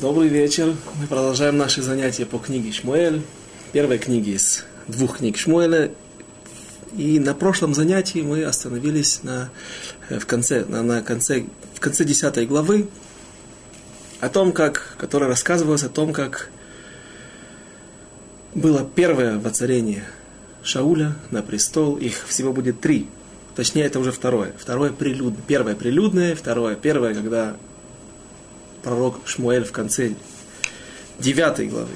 Добрый вечер. Мы продолжаем наши занятия по книге Шмуэль, первой книге из двух книг Шмуэля. И на прошлом занятии мы остановились на, э, в, конце, на, на конце, в конце 10 главы, о том, как, которая рассказывалась о том, как было первое воцарение Шауля на престол. Их всего будет три. Точнее, это уже второе. Второе прилюдное. Первое прилюдное, второе. Первое, когда пророк Шмуэль в конце 9 главы.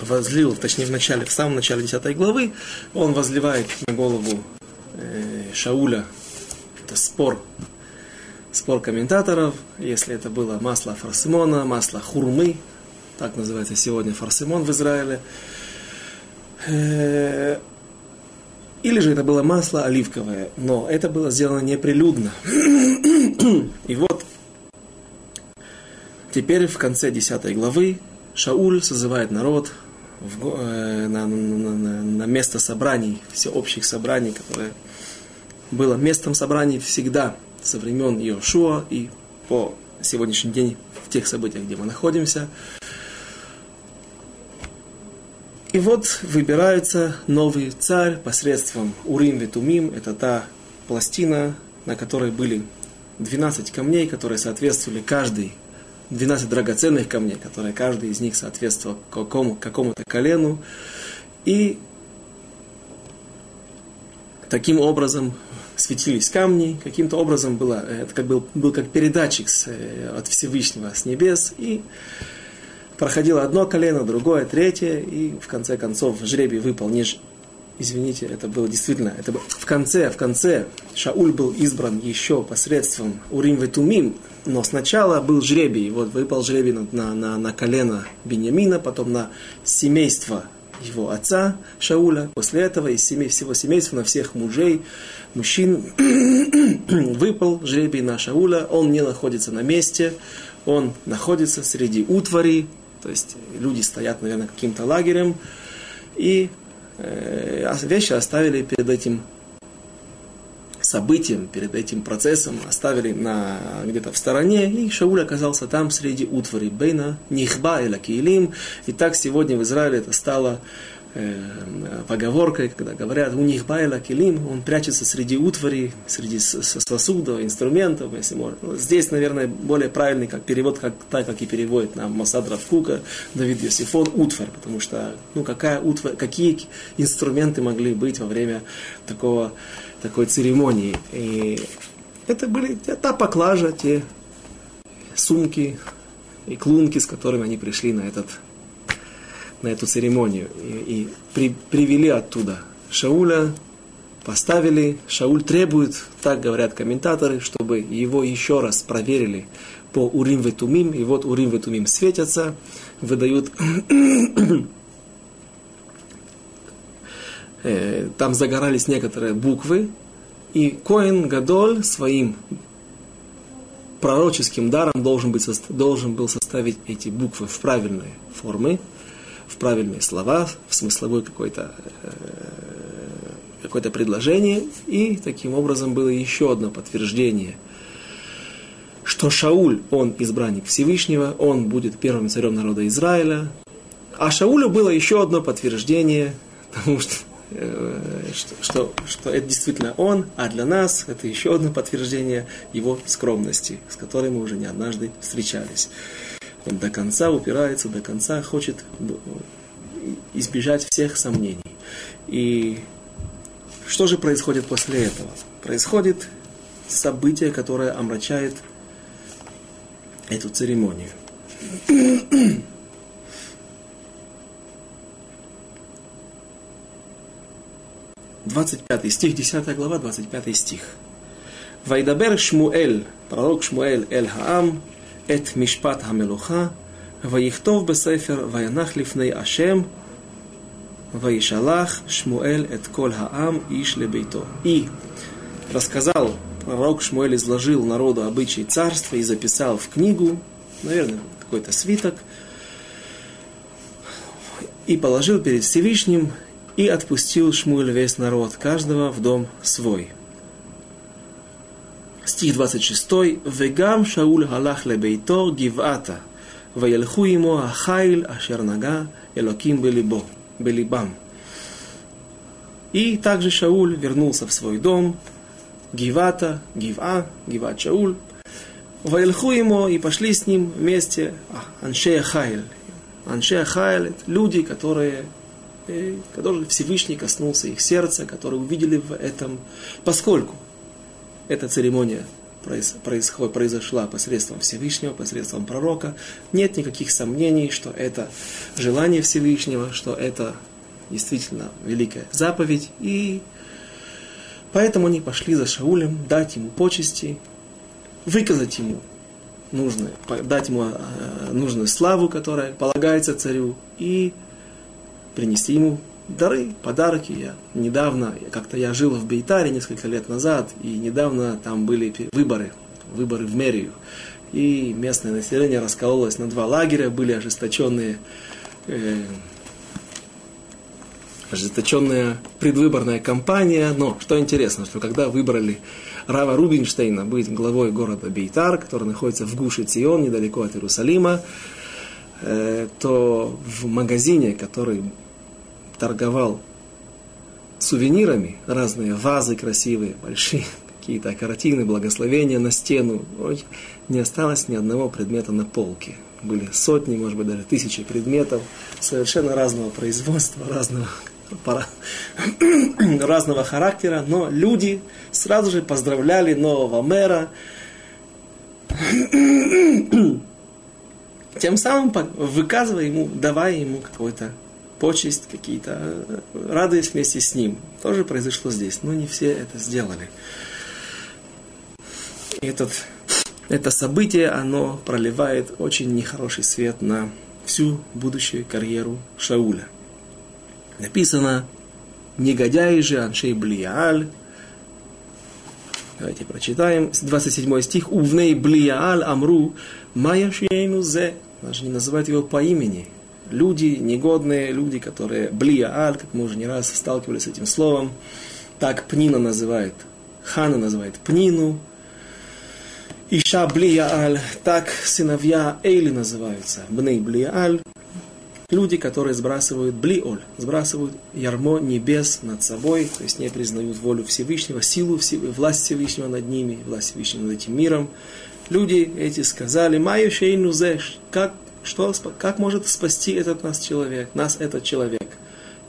Возлил, точнее в начале, в самом начале 10 главы, он возливает на голову э, Шауля, это спор, спор комментаторов, если это было масло фарсимона, масло хурмы, так называется сегодня фарсимон в Израиле, э, или же это было масло оливковое, но это было сделано неприлюдно. И вот теперь в конце 10 главы Шауль созывает народ в, э, на, на, на, на место собраний, всеобщих собраний, которое было местом собраний всегда со времен Иошуа и по сегодняшний день в тех событиях, где мы находимся. И вот выбирается новый царь посредством Урим Ветумим. Это та пластина, на которой были 12 камней, которые соответствовали каждый, 12 драгоценных камней, которые каждый из них соответствовал какому, какому-то колену. И таким образом светились камни, каким-то образом было, это как был, был как передатчик с, э, от Всевышнего с небес, и проходило одно колено, другое, третье, и в конце концов жребий выпал не, извините, это было действительно, это было, в конце, в конце Шауль был избран еще посредством Урим Ветумим, но сначала был жребий, вот выпал жребий на, на, на колено Беньямина, потом на семейство его отца Шауля, после этого из семей, всего семейства на всех мужей, мужчин выпал жребий на Шауля, он не находится на месте, он находится среди утвари, то есть люди стоят, наверное, каким-то лагерем, и э, вещи оставили перед этим событием, перед этим процессом, оставили на, где-то в стороне, и Шауль оказался там среди утвари Бейна, Нихба и Лакиилим. И так сегодня в Израиле это стало поговоркой, когда говорят, у них байла килим, он прячется среди утвари, среди сосудов, инструментов, если можно. Ну, здесь, наверное, более правильный как перевод, как, так, как и переводит нам Масад Равкука, Давид Йосифон, утварь, потому что, ну, какая утварь, какие инструменты могли быть во время такого, такой церемонии. И это были та поклажа, те сумки и клунки, с которыми они пришли на этот на эту церемонию. И, и при, привели оттуда Шауля, поставили, Шауль требует, так говорят комментаторы, чтобы его еще раз проверили по Урим Ветумим, и вот Урим Ветумим светятся, выдают э, там загорались некоторые буквы, и Коин Гадоль своим пророческим даром должен, быть, должен был составить эти буквы в правильные формы, в правильные слова, в смысловое какое-то э, какое-то предложение, и таким образом было еще одно подтверждение, что Шауль, он избранник Всевышнего, он будет первым царем народа Израиля, а Шаулю было еще одно подтверждение тому, что, э, что, что, что это действительно он, а для нас это еще одно подтверждение его скромности, с которой мы уже не однажды встречались. Он до конца упирается, до конца хочет избежать всех сомнений. И что же происходит после этого? Происходит событие, которое омрачает эту церемонию. Двадцать пятый стих, десятая глава, двадцать пятый стих. Вайдабер Шмуэль, пророк Шмуэль Эль Хаам, את משפט המלוכה, ויכתוב בספר וינח לפני השם, וישלח שמואל את כל העם איש לביתו. И рассказал, пророк Шмуэль изложил народу обычаи царства и записал в книгу, наверное, какой-то свиток, и положил перед Всевышним, и отпустил Шмуэль весь народ, каждого в дом свой. стих 26. «Вегам Шауль галах лебейтор гивата, וילכו עמו החיל אשר נגע אלוקים בליבו, בליבם. И также Шауль вернулся в свой дом, Гивата, Гива, Гиват Шауль, Вайлху ему и пошли с ним вместе Аншея Хайль. Аншея Хайль – это люди, которые, э, которые Всевышний коснулся их сердца, которые увидели в этом, поскольку эта церемония произошла посредством Всевышнего, посредством пророка, нет никаких сомнений, что это желание Всевышнего, что это действительно великая заповедь, и поэтому они пошли за Шаулем, дать ему почести, выказать ему нужное, дать ему э, нужную славу, которая полагается царю, и принести ему дары, подарки. Я недавно, как-то я жил в Бейтаре несколько лет назад, и недавно там были выборы, выборы в мэрию. И местное население раскололось на два лагеря, были ожесточенные, э, ожесточенная предвыборная кампания. Но что интересно, что когда выбрали Рава Рубинштейна быть главой города Бейтар, который находится в Гуше Цион, недалеко от Иерусалима, э, то в магазине, который торговал сувенирами, разные вазы красивые, большие, какие-то картины, благословения на стену. Не осталось ни одного предмета на полке. Были сотни, может быть, даже тысячи предметов совершенно разного производства, разного, разного характера, но люди сразу же поздравляли нового мэра, тем самым выказывая ему, давая ему какой-то почесть, какие-то, э, радость вместе с ним. Тоже произошло здесь, но не все это сделали. И этот, это событие, оно проливает очень нехороший свет на всю будущую карьеру Шауля. Написано, негодяи же Аншей Блиааль, Давайте прочитаем. 27 стих. Увней Блиааль Амру Майя Зе. Даже не называют его по имени люди, негодные люди, которые блия-аль, как мы уже не раз сталкивались с этим словом, так Пнина называет, Хана называет Пнину, Иша блия-аль, так сыновья Эйли называются, Бней блия-аль, люди, которые сбрасывают блиоль, сбрасывают ярмо небес над собой, то есть не признают волю Всевышнего, силу власть Всевышнего над ними, власть Всевышнего над этим миром. Люди эти сказали, «Майю шейну зеш», как что, как может спасти этот нас человек, нас этот человек?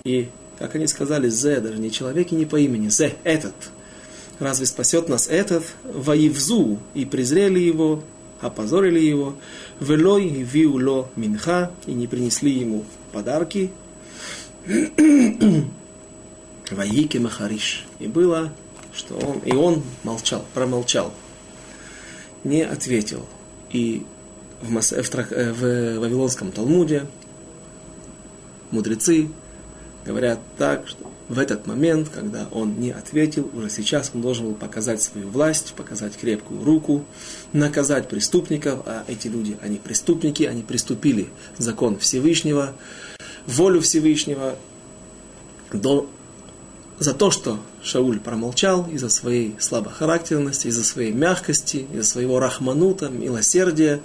И, как они сказали, Зе, даже не человек и не по имени, Зе, этот. Разве спасет нас этот? Воевзу, и презрели его, опозорили его, велой виуло минха, и не принесли ему подарки. Ваики Махариш. И было, что он, и он молчал, промолчал, не ответил. И в, Мас... в, трак... Э, в Вавилонском Талмуде. Мудрецы говорят так, что в этот момент, когда он не ответил, уже сейчас он должен был показать свою власть, показать крепкую руку, наказать преступников, а эти люди, они преступники, они приступили закон Всевышнего, волю Всевышнего, до, за то, что Шауль промолчал из-за своей слабохарактерности, из-за своей мягкости, из-за своего рахманута, милосердия,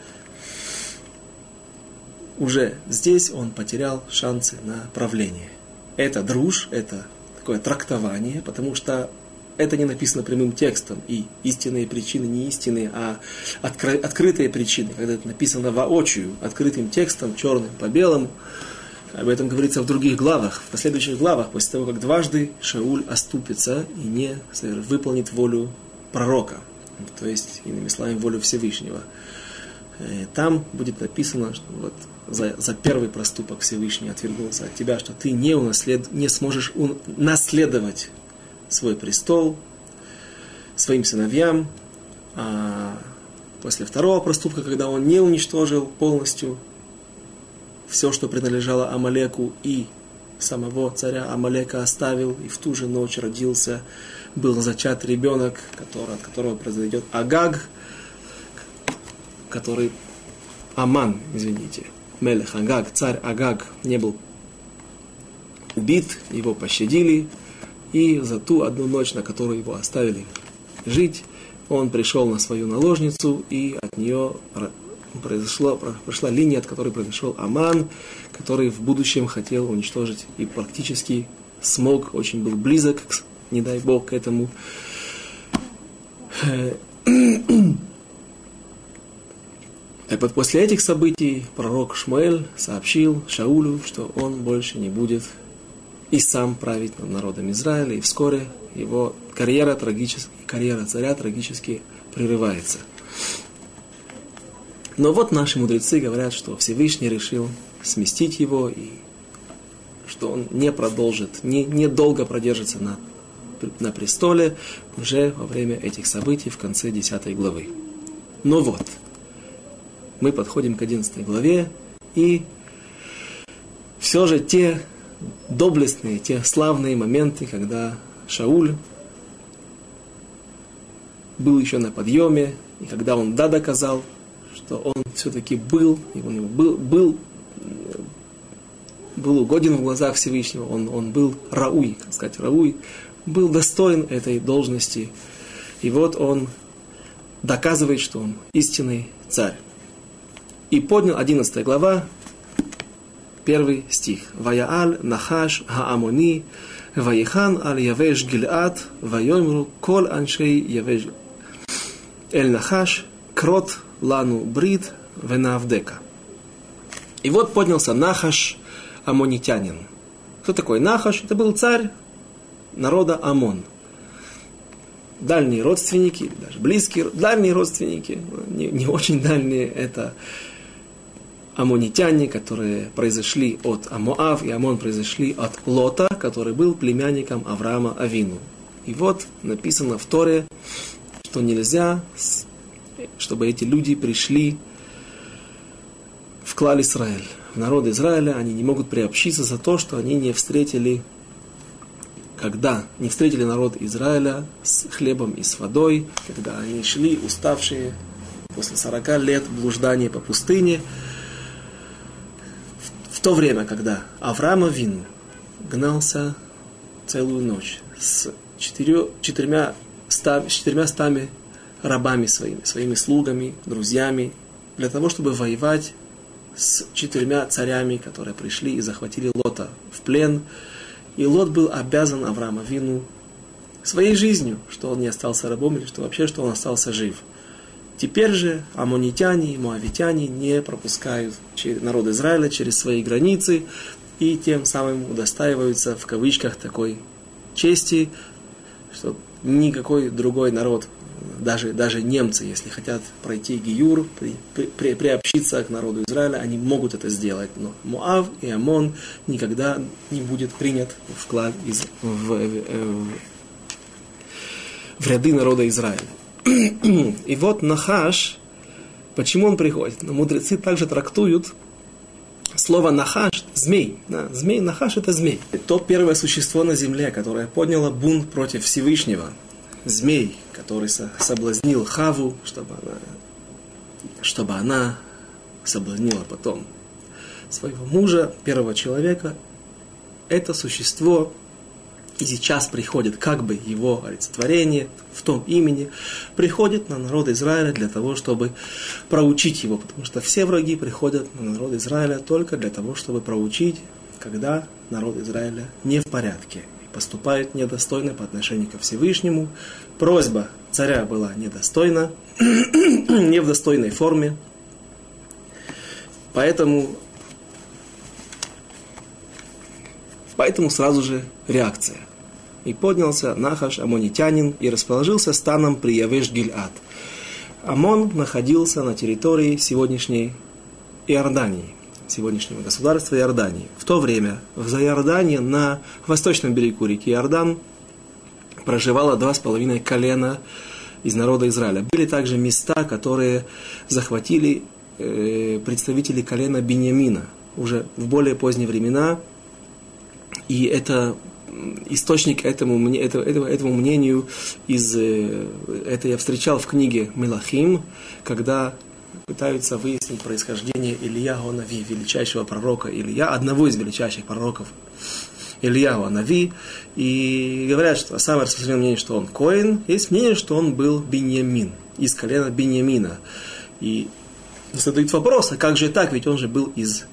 уже здесь он потерял шансы на правление. Это друж, это такое трактование, потому что это не написано прямым текстом, и истинные причины не истинные, а откры, открытые причины, когда это написано воочию, открытым текстом, черным по белому. Об этом говорится в других главах, в последующих главах, после того, как дважды Шауль оступится и не выполнит волю пророка, то есть, иными словами, волю Всевышнего. Э, там будет написано, что вот за, за первый проступок Всевышний отвергнулся от тебя, что ты не, унаслед, не сможешь наследовать свой престол своим сыновьям. А после второго проступка, когда он не уничтожил полностью все, что принадлежало Амалеку, и самого царя Амалека оставил, и в ту же ночь родился, был зачат ребенок, который, от которого произойдет Агаг, который Аман, извините, Мелех Агаг, царь Агаг не был убит, его пощадили, и за ту одну ночь, на которую его оставили жить, он пришел на свою наложницу, и от нее произошло, прошла линия, от которой произошел Аман, который в будущем хотел уничтожить и практически смог, очень был близок, не дай бог, к этому. И вот после этих событий пророк Шмуэль сообщил Шаулю, что он больше не будет и сам править над народом Израиля, и вскоре его карьера, трагически, карьера царя трагически прерывается. Но вот наши мудрецы говорят, что Всевышний решил сместить его, и что он не продолжит, не, не долго продержится на, на престоле уже во время этих событий в конце 10 главы. Но вот, мы подходим к 11 главе, и все же те доблестные, те славные моменты, когда Шауль был еще на подъеме, и когда он да доказал, что он все-таки был, и он был, был, был угоден в глазах Всевышнего, он, он был Рауй, как сказать, Рауй, был достоин этой должности. И вот он доказывает, что он истинный царь. И поднял 11 глава, первый стих. Ваяаль нахаш хаамони, ваихан аль явеш гилат, вайомру кол аншей явеш эль нахаш, крот лану брит венавдека. И вот поднялся Нахаш, амонитянин. Кто такой Нахаш? Это был царь народа Амон. Дальние родственники, даже близкие, дальние родственники, не, не очень дальние, это амонитяне, которые произошли от Амоав, и Амон произошли от Лота, который был племянником Авраама Авину. И вот написано в Торе, что нельзя, чтобы эти люди пришли в клаль Израиль, в народ Израиля, они не могут приобщиться за то, что они не встретили, когда не встретили народ Израиля с хлебом и с водой, когда они шли уставшие после 40 лет блуждания по пустыне, в то время, когда Авраама Вину гнался целую ночь с четырьмя, ста, четырьмя стами рабами своими, своими слугами, друзьями, для того, чтобы воевать с четырьмя царями, которые пришли и захватили Лота в плен. И Лот был обязан Авраама Вину своей жизнью, что он не остался рабом, или что вообще, что он остался жив – Теперь же амонитяне и моавитяне не пропускают народ Израиля через свои границы и тем самым удостаиваются в кавычках такой чести, что никакой другой народ, даже, даже немцы, если хотят пройти Гиюр, при, при, приобщиться к народу Израиля, они могут это сделать. Но Муав и Амон никогда не будет принят вклад из, в, в, в, в ряды народа Израиля. И вот Нахаш, почему он приходит? Но мудрецы также трактуют слово Нахаш, змей. Да, змей, Нахаш это змей. То первое существо на земле, которое подняло бунт против Всевышнего. Змей, который соблазнил Хаву, чтобы она, чтобы она соблазнила потом своего мужа, первого человека. Это существо и сейчас приходит как бы его олицетворение в том имени, приходит на народ Израиля для того, чтобы проучить его, потому что все враги приходят на народ Израиля только для того, чтобы проучить, когда народ Израиля не в порядке и поступает недостойно по отношению ко Всевышнему. Просьба царя была недостойна, не в достойной форме, поэтому Поэтому сразу же реакция. И поднялся Нахаш, амонитянин, и расположился станом при Явеш-Гильад. Амон находился на территории сегодняшней Иордании, сегодняшнего государства Иордании. В то время в Заиордании на восточном берегу реки Иордан проживало два с половиной колена из народа Израиля. Были также места, которые захватили э, представители колена Бениамина уже в более поздние времена. И это источник этому, этому, этому, этому мнению из, э, это я встречал в книге Мелахим, когда пытаются выяснить происхождение Илья Гонави, величайшего пророка Илья, одного из величайших пророков Ильяу Нави. И говорят, что самое распространенное мнение, что он Коин. Есть мнение, что он был Беньямин, из колена Беньямина. И задают вопрос, а как же так, ведь он же был из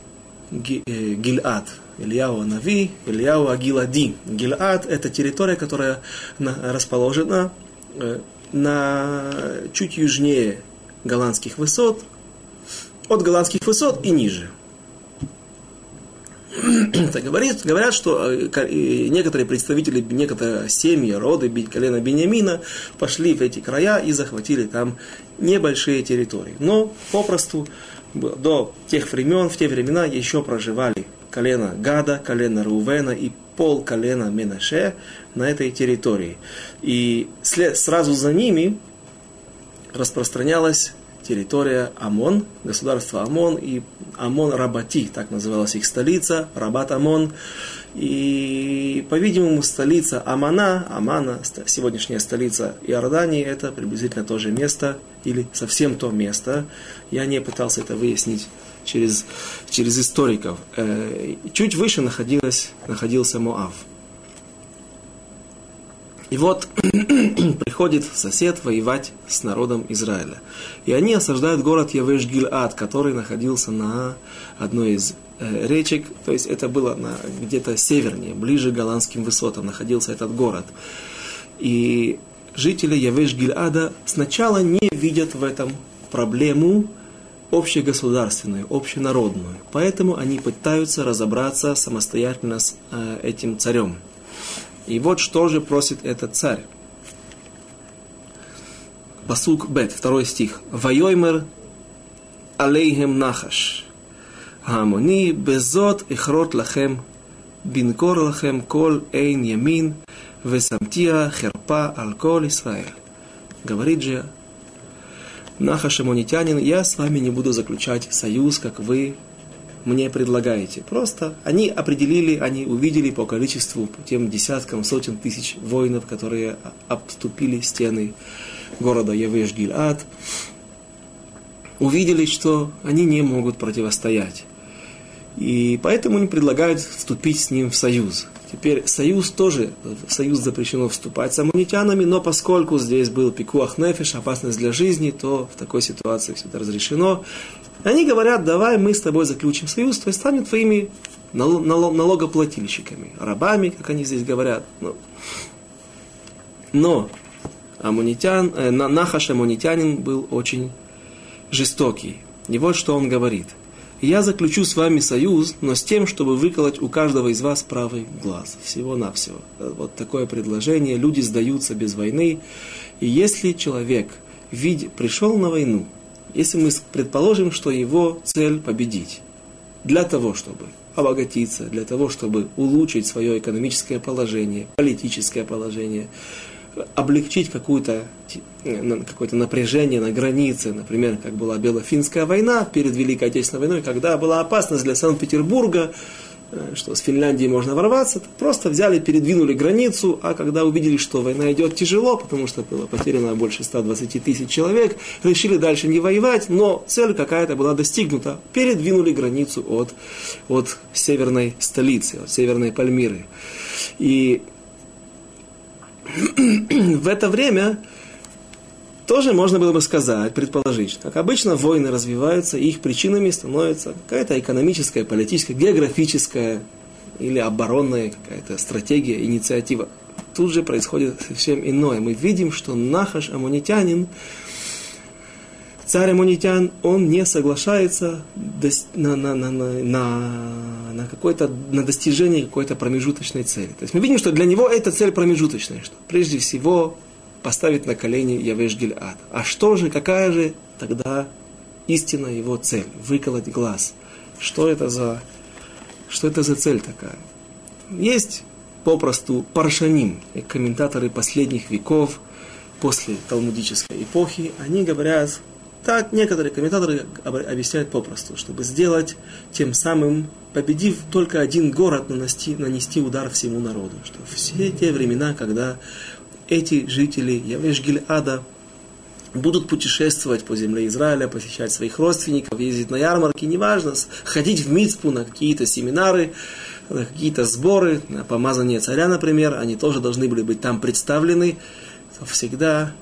э, Гильад, Ильяу Нави, Ильяу Агилади. Гильад – это территория, которая расположена э, на чуть южнее голландских высот, от голландских высот и ниже. Это говорит, говорят, что э, некоторые представители, некоторые семьи, роды колена Бениамина пошли в эти края и захватили там небольшие территории. Но попросту до тех времен, в те времена еще проживали колено Гада, колено Рувена и пол колена Менаше на этой территории. И след, сразу за ними распространялась территория Амон, государство Амон и Амон Рабати, так называлась их столица, Рабат Амон. И, по-видимому, столица Амана, Амана, сегодняшняя столица Иордании, это приблизительно то же место, или совсем то место. Я не пытался это выяснить через, через историков. Э, чуть выше находилась, находился Моав. И вот приходит сосед воевать с народом Израиля. И они осаждают город Явеш-Гильад, который находился на одной из э, речек, то есть это было на, где-то севернее, ближе к голландским высотам находился этот город. И жители Явеш-Гильада сначала не видят в этом проблему общегосударственную, общенародную. Поэтому они пытаются разобраться самостоятельно с э, этим царем. И вот что же просит этот царь. Басук Бет, второй стих. Вайоймер алейхем нахаш. Хамони безот ихрот лахем бинкор лахем кол эйн ямин весамтия херпа ал кол Исраэль. Говорит же Нахаш Амонитянин, я с вами не буду заключать союз, как вы мне предлагаете. Просто они определили, они увидели по количеству, по тем десяткам, сотен тысяч воинов, которые обступили стены города Явеш-Гильад, увидели, что они не могут противостоять. И поэтому они предлагают вступить с ним в союз. Теперь союз тоже, в союз запрещено вступать с амунитянами, но поскольку здесь был пикуах нефиш, опасность для жизни, то в такой ситуации все это разрешено. Они говорят, давай мы с тобой заключим союз, то есть станем твоими налогоплательщиками, рабами, как они здесь говорят. Ну. Но амунитян, э, Нахаш амунитянин был очень жестокий. И вот что он говорит – я заключу с вами союз, но с тем, чтобы выколоть у каждого из вас правый глаз. Всего-навсего. Вот такое предложение. Люди сдаются без войны. И если человек видя, пришел на войну, если мы предположим, что его цель победить, для того, чтобы обогатиться, для того, чтобы улучшить свое экономическое положение, политическое положение, облегчить какую-то э, какое-то напряжение на границе, например, как была Белофинская война перед Великой Отечественной войной, когда была опасность для Санкт-Петербурга, э, что с Финляндии можно ворваться, просто взяли, передвинули границу, а когда увидели, что война идет тяжело, потому что было потеряно больше 120 тысяч человек, решили дальше не воевать, но цель какая-то была достигнута, передвинули границу от, от северной столицы, от северной Пальмиры. И в это время тоже можно было бы сказать, предположить, что, как обычно, войны развиваются, и их причинами становится какая-то экономическая, политическая, географическая или оборонная какая-то стратегия, инициатива. Тут же происходит совсем иное. Мы видим, что Нахаш Амунитянин, царь Амунитян, он не соглашается на, на, на, на, на, на, какое-то, на достижение какой-то промежуточной цели. То есть мы видим, что для него эта цель промежуточная, что прежде всего поставить на колени Явеш Гильад. А что же, какая же тогда истинная его цель? Выколоть глаз. Что это за, что это за цель такая? Есть попросту паршаним, комментаторы последних веков, после талмудической эпохи, они говорят, так некоторые комментаторы объясняют попросту, чтобы сделать тем самым, победив только один город, нанести, нанести удар всему народу. Что все те времена, когда эти жители Явеш-Гильада будут путешествовать по земле Израиля, посещать своих родственников, ездить на ярмарки, неважно, ходить в Мицпу на какие-то семинары, какие-то сборы, помазание царя, например, они тоже должны были быть там представлены, то всегда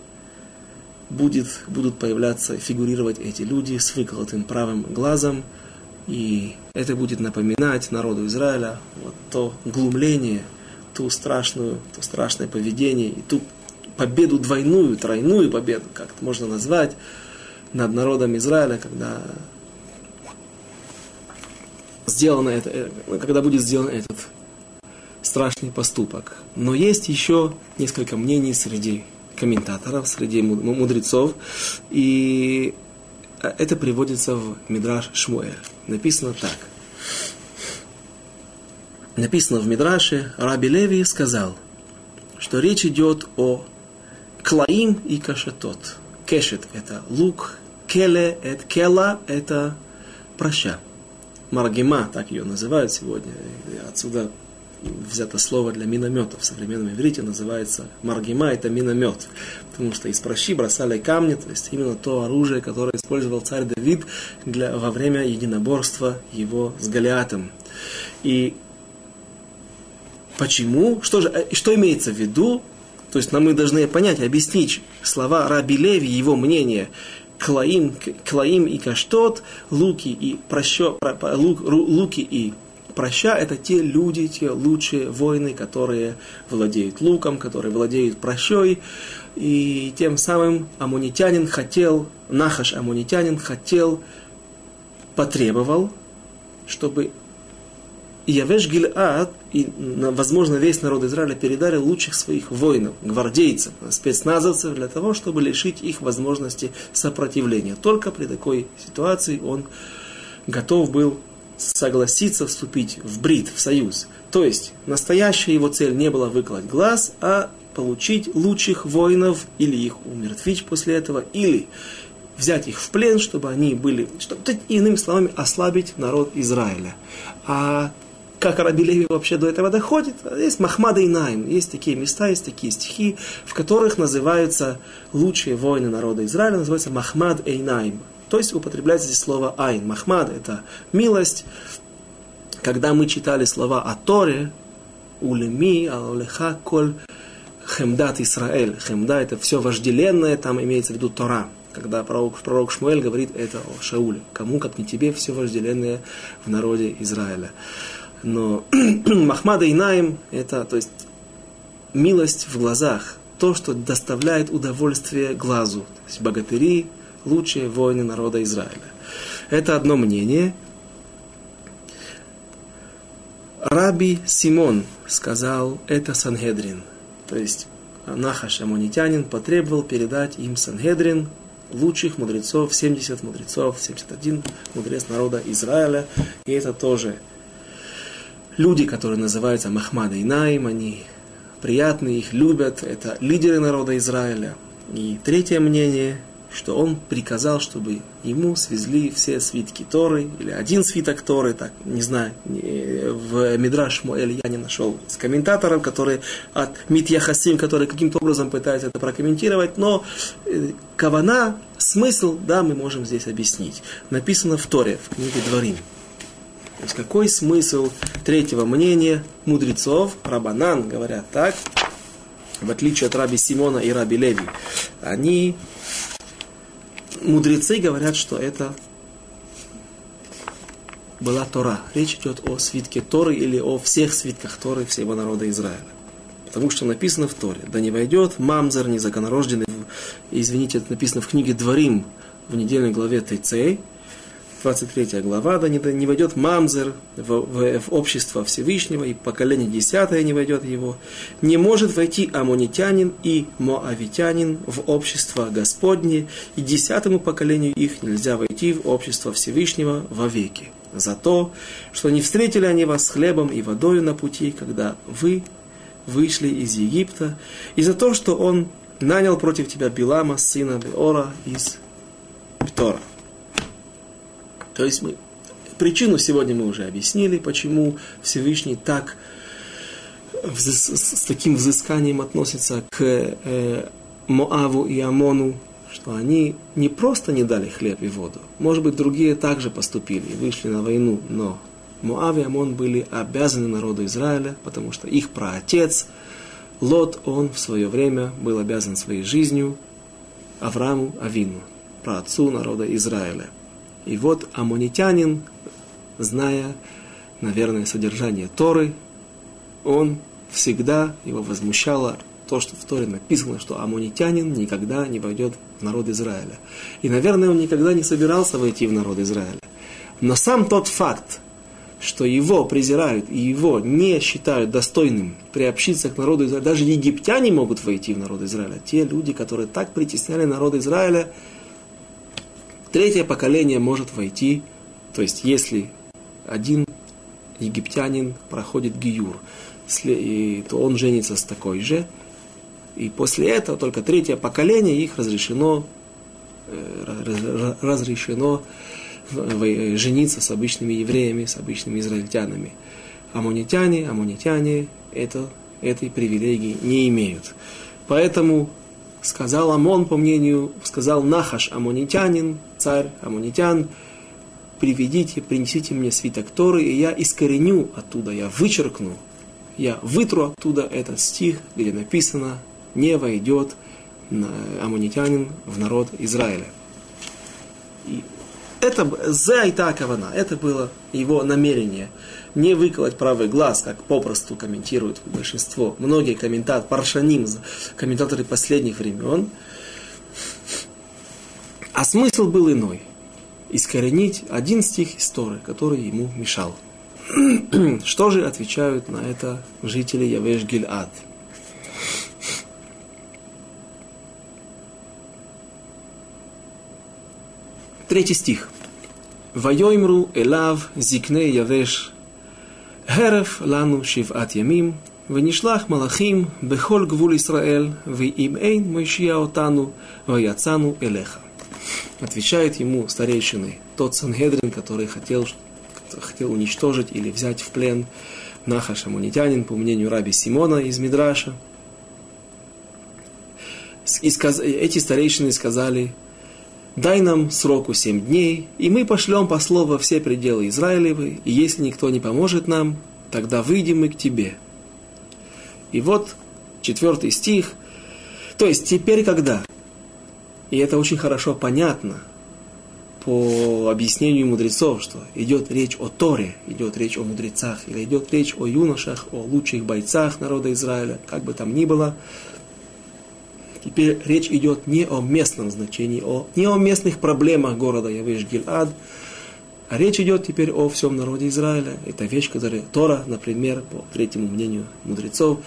будет, будут появляться, фигурировать эти люди с выколотым правым глазом, и это будет напоминать народу Израиля вот то глумление, ту страшную, то страшное поведение и ту победу двойную, тройную победу, как это можно назвать, над народом Израиля, когда сделано это, э, когда будет сделан этот страшный поступок. Но есть еще несколько мнений среди комментаторов, среди мудрецов, и это приводится в Мидраш Шмуэль. Написано так. Написано в Мидраше, Раби Леви сказал, что речь идет о клаим и кашетот. Кешет – это лук, келе – это кела – это проща. Маргема, так ее называют сегодня. Отсюда взято слово для минометов. В современном иврите называется маргема, это миномет. Потому что из прощи бросали камни, то есть именно то оружие, которое использовал царь Давид для, во время единоборства его с Голиатом. И почему? Что же, э, что имеется в виду? То есть нам мы должны понять, объяснить слова Раби Леви, его мнение, Клаим, Клаим и Каштот, луки и прощо, лук, луки и проща – это те люди, те лучшие воины, которые владеют луком, которые владеют прощой. И тем самым амунитянин хотел, Нахаш амунитянин хотел, потребовал, чтобы Явеш Гильад, и, возможно, весь народ Израиля передали лучших своих воинов, гвардейцев, спецназовцев, для того, чтобы лишить их возможности сопротивления. Только при такой ситуации он готов был согласиться вступить в брит, в союз. То есть, настоящая его цель не была выколоть глаз, а получить лучших воинов, или их умертвить после этого, или взять их в плен, чтобы они были, чтобы, иными словами, ослабить народ Израиля. А как Рабилеви вообще до этого доходит, есть Махмада и Найм, есть такие места, есть такие стихи, в которых называются лучшие воины народа Израиля, называются Махмад и Найм. То есть употребляется здесь слово айн. Махмад – это милость. Когда мы читали слова о Торе, улеми, аллеха, коль, хемдат Исраэль. Хемда – это все вожделенное, там имеется в виду Тора. Когда пророк, пророк Шмуэль говорит это о Шауле. Кому, как не тебе, все вожделенное в народе Израиля. Но Махмада и Наим – это, то есть, милость в глазах, то, что доставляет удовольствие глазу. То есть богатыри, лучшие воины народа Израиля. Это одно мнение. Раби Симон сказал, это Сангедрин. То есть Нахаш Амонитянин потребовал передать им Сангедрин, лучших мудрецов, 70 мудрецов, 71 мудрец народа Израиля. И это тоже люди, которые называются Махмада и Наим, они приятные, их любят, это лидеры народа Израиля. И третье мнение – что он приказал, чтобы ему свезли все свитки Торы, или один свиток Торы, так, не знаю, в Мидраш Моэль я не нашел с комментаторов, которые от Митьяхасим, которые каким-то образом пытаются это прокомментировать, но э, кавана, смысл, да, мы можем здесь объяснить. Написано в Торе, в книге Дворим. То есть какой смысл третьего мнения мудрецов, Рабанан, говорят так, в отличие от Раби Симона и Раби Леви, они мудрецы говорят, что это была Тора. Речь идет о свитке Торы или о всех свитках Торы всего народа Израиля. Потому что написано в Торе, да не войдет мамзер незаконорожденный, извините, это написано в книге Дворим в недельной главе Тейцей, 23 глава, да не, войдет мамзер в, в, в общество Всевышнего, и поколение десятое не войдет его. Не может войти амонитянин и моавитянин в общество Господне, и десятому поколению их нельзя войти в общество Всевышнего вовеки. За то, что не встретили они вас хлебом и водой на пути, когда вы вышли из Египта, и за то, что он нанял против тебя Билама, сына Беора из Птора. То есть мы, причину сегодня мы уже объяснили, почему Всевышний так с, с таким взысканием относится к э, Моаву и Амону, что они не просто не дали хлеб и воду, может быть, другие также поступили и вышли на войну, но Моав и Амон были обязаны народу Израиля, потому что их праотец Лот, он в свое время был обязан своей жизнью Аврааму Авину, праотцу народа Израиля. И вот амонитянин, зная, наверное, содержание Торы, он всегда его возмущало то, что в Торе написано, что амонитянин никогда не войдет в народ Израиля. И, наверное, он никогда не собирался войти в народ Израиля. Но сам тот факт, что его презирают и его не считают достойным приобщиться к народу Израиля, даже египтяне могут войти в народ Израиля. Те люди, которые так притесняли народ Израиля, третье поколение может войти, то есть если один египтянин проходит гиюр, то он женится с такой же, и после этого только третье поколение их разрешено, э, разрешено жениться с обычными евреями, с обычными израильтянами. Амонитяне, амонитяне это, этой привилегии не имеют. Поэтому сказал Амон, по мнению, сказал Нахаш, амонитянин, царь амонитян, приведите, принесите мне свиток Торы, и я искореню оттуда, я вычеркну, я вытру оттуда этот стих, где написано не войдет амунитянин в народ Израиля. И это за кавана, это было его намерение не выколоть правый глаз, как попросту комментируют большинство, многие комментаторы, паршаним, комментаторы последних времен, а смысл был иной. Искоренить один стих истории, который ему мешал. Что же отвечают на это жители Явеш Гильад? Третий стих. Вайоймру элав зикне явеш הרף לנו שבעת ימים, ונשלח מלאכים בכל גבול ישראל, ואם אין מושיע אותנו, ויצאנו אליך. Отвечает ему старейшины, тот Сангедрин, который хотел, хотел уничтожить или взять в плен Нахаш Амунитянин, по мнению раби Симона из Мидраша. И сказ... Эти старейшины сказали, дай нам сроку семь дней, и мы пошлем послов во все пределы Израилевы, и если никто не поможет нам, тогда выйдем мы к тебе. И вот четвертый стих. То есть теперь когда? И это очень хорошо понятно по объяснению мудрецов, что идет речь о Торе, идет речь о мудрецах, или идет речь о юношах, о лучших бойцах народа Израиля, как бы там ни было, Теперь речь идет не о местном значении, о, не о местных проблемах города Явиш Гильад, а речь идет теперь о всем народе Израиля. Это вещь, которая Тора, например, по третьему мнению мудрецов,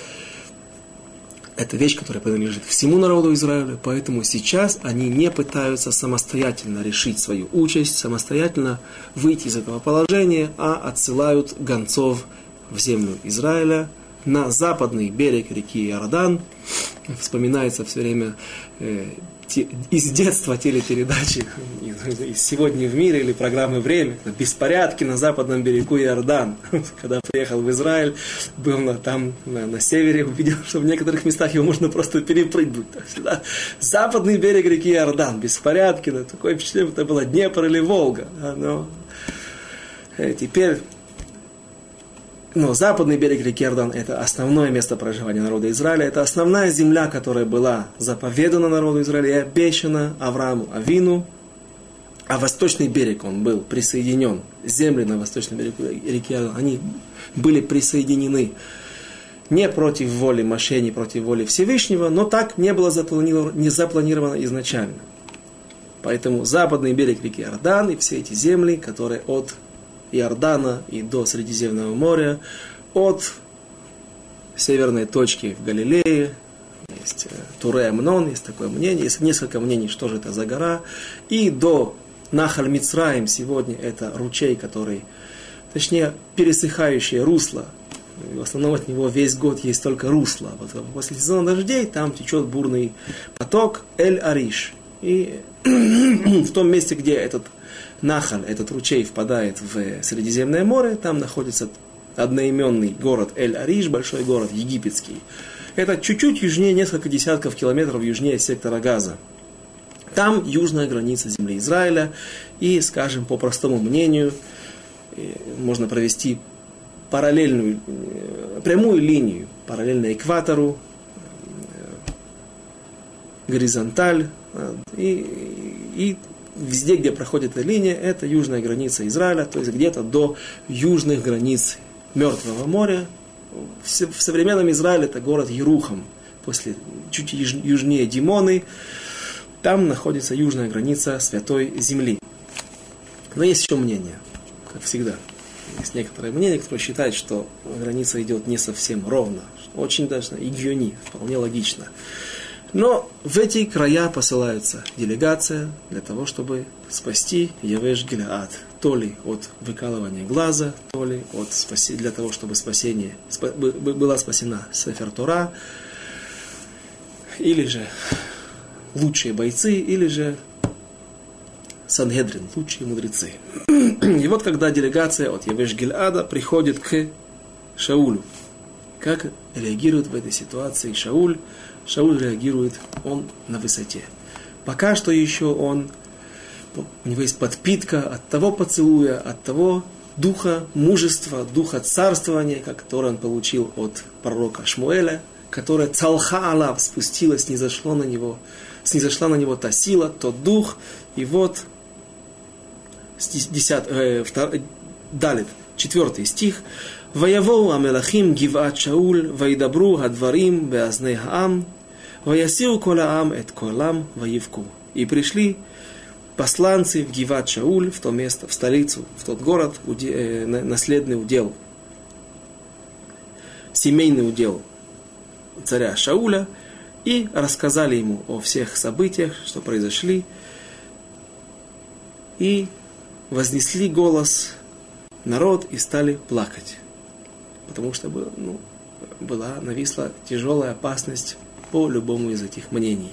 это вещь, которая принадлежит всему народу Израиля, поэтому сейчас они не пытаются самостоятельно решить свою участь, самостоятельно выйти из этого положения, а отсылают гонцов в землю Израиля, на западный берег реки Иордан. Вспоминается все время э, из детства телепередачи из «Сегодня в мире» или программы «Время». Беспорядки на западном берегу Иордан. Когда приехал в Израиль, был на, там на, на севере, увидел, что в некоторых местах его можно просто перепрыгнуть. Всегда западный берег реки Иордан, беспорядки. Да, такое впечатление, это было Днепр или Волга. Да, но э, теперь но западный берег реки Иордан – это основное место проживания народа Израиля, это основная земля, которая была заповедана народу Израиля и обещана Аврааму Авину, а восточный берег, он был присоединен, земли на восточном берегу реки Иордан, они были присоединены. Не против воли Моше, не против воли Всевышнего, но так не было запланировано, не запланировано изначально. Поэтому западный берег реки Иордан и все эти земли, которые от Иордана и до Средиземного моря, от северной точки в Галилее, есть э, Туре Амнон, есть такое мнение, есть несколько мнений, что же это за гора, и до Нахаль Мицраим сегодня это ручей, который, точнее, пересыхающее русло, в основном от него весь год есть только русло. Вот после сезона дождей там течет бурный поток Эль-Ариш. И в том месте, где этот Нахаль, этот ручей, впадает в Средиземное море, там находится одноименный город Эль-Ариш, большой город египетский. Это чуть-чуть южнее, несколько десятков километров южнее сектора Газа. Там южная граница земли Израиля, и, скажем, по простому мнению, можно провести параллельную, э, прямую линию, параллельно экватору, э, горизонталь, и, и везде, где проходит эта линия, это южная граница Израиля, то есть где-то до южных границ Мертвого моря. В современном Израиле это город Ерухам, после, чуть южнее Димоны, там находится южная граница Святой Земли. Но есть еще мнение, как всегда. Есть некоторые мнения, которые считают, что граница идет не совсем ровно. Очень даже игюни, вполне логично. Но в эти края посылается делегация для того, чтобы спасти Явеш Гилаад. То ли от выкалывания глаза, то ли от спаси, для того, чтобы спасение, спа, была спасена Сефер Тора, или же лучшие бойцы, или же Сангедрин, лучшие мудрецы. И вот когда делегация от Явеш Гильада приходит к Шаулю, как реагирует в этой ситуации Шауль? Шауль реагирует, он на высоте. Пока что еще он, у него есть подпитка от того поцелуя, от того духа мужества, духа царствования, который он получил от пророка Шмуэля, которая цалха Аллах спустилась, не зашло на него, снизошла на него та сила, тот дух, и вот 10, э, 2, далит, 4 стих, ויבואו המלכים גבעת שאול, וידברו הדברים באזני העם, «Ваясиру колаам эт колам воевку». И пришли посланцы в Гиват Шауль, в то место, в столицу, в тот город, уде, э, наследный удел, семейный удел царя Шауля, и рассказали ему о всех событиях, что произошли, и вознесли голос народ и стали плакать, потому что ну, была, нависла тяжелая опасность по любому из этих мнений.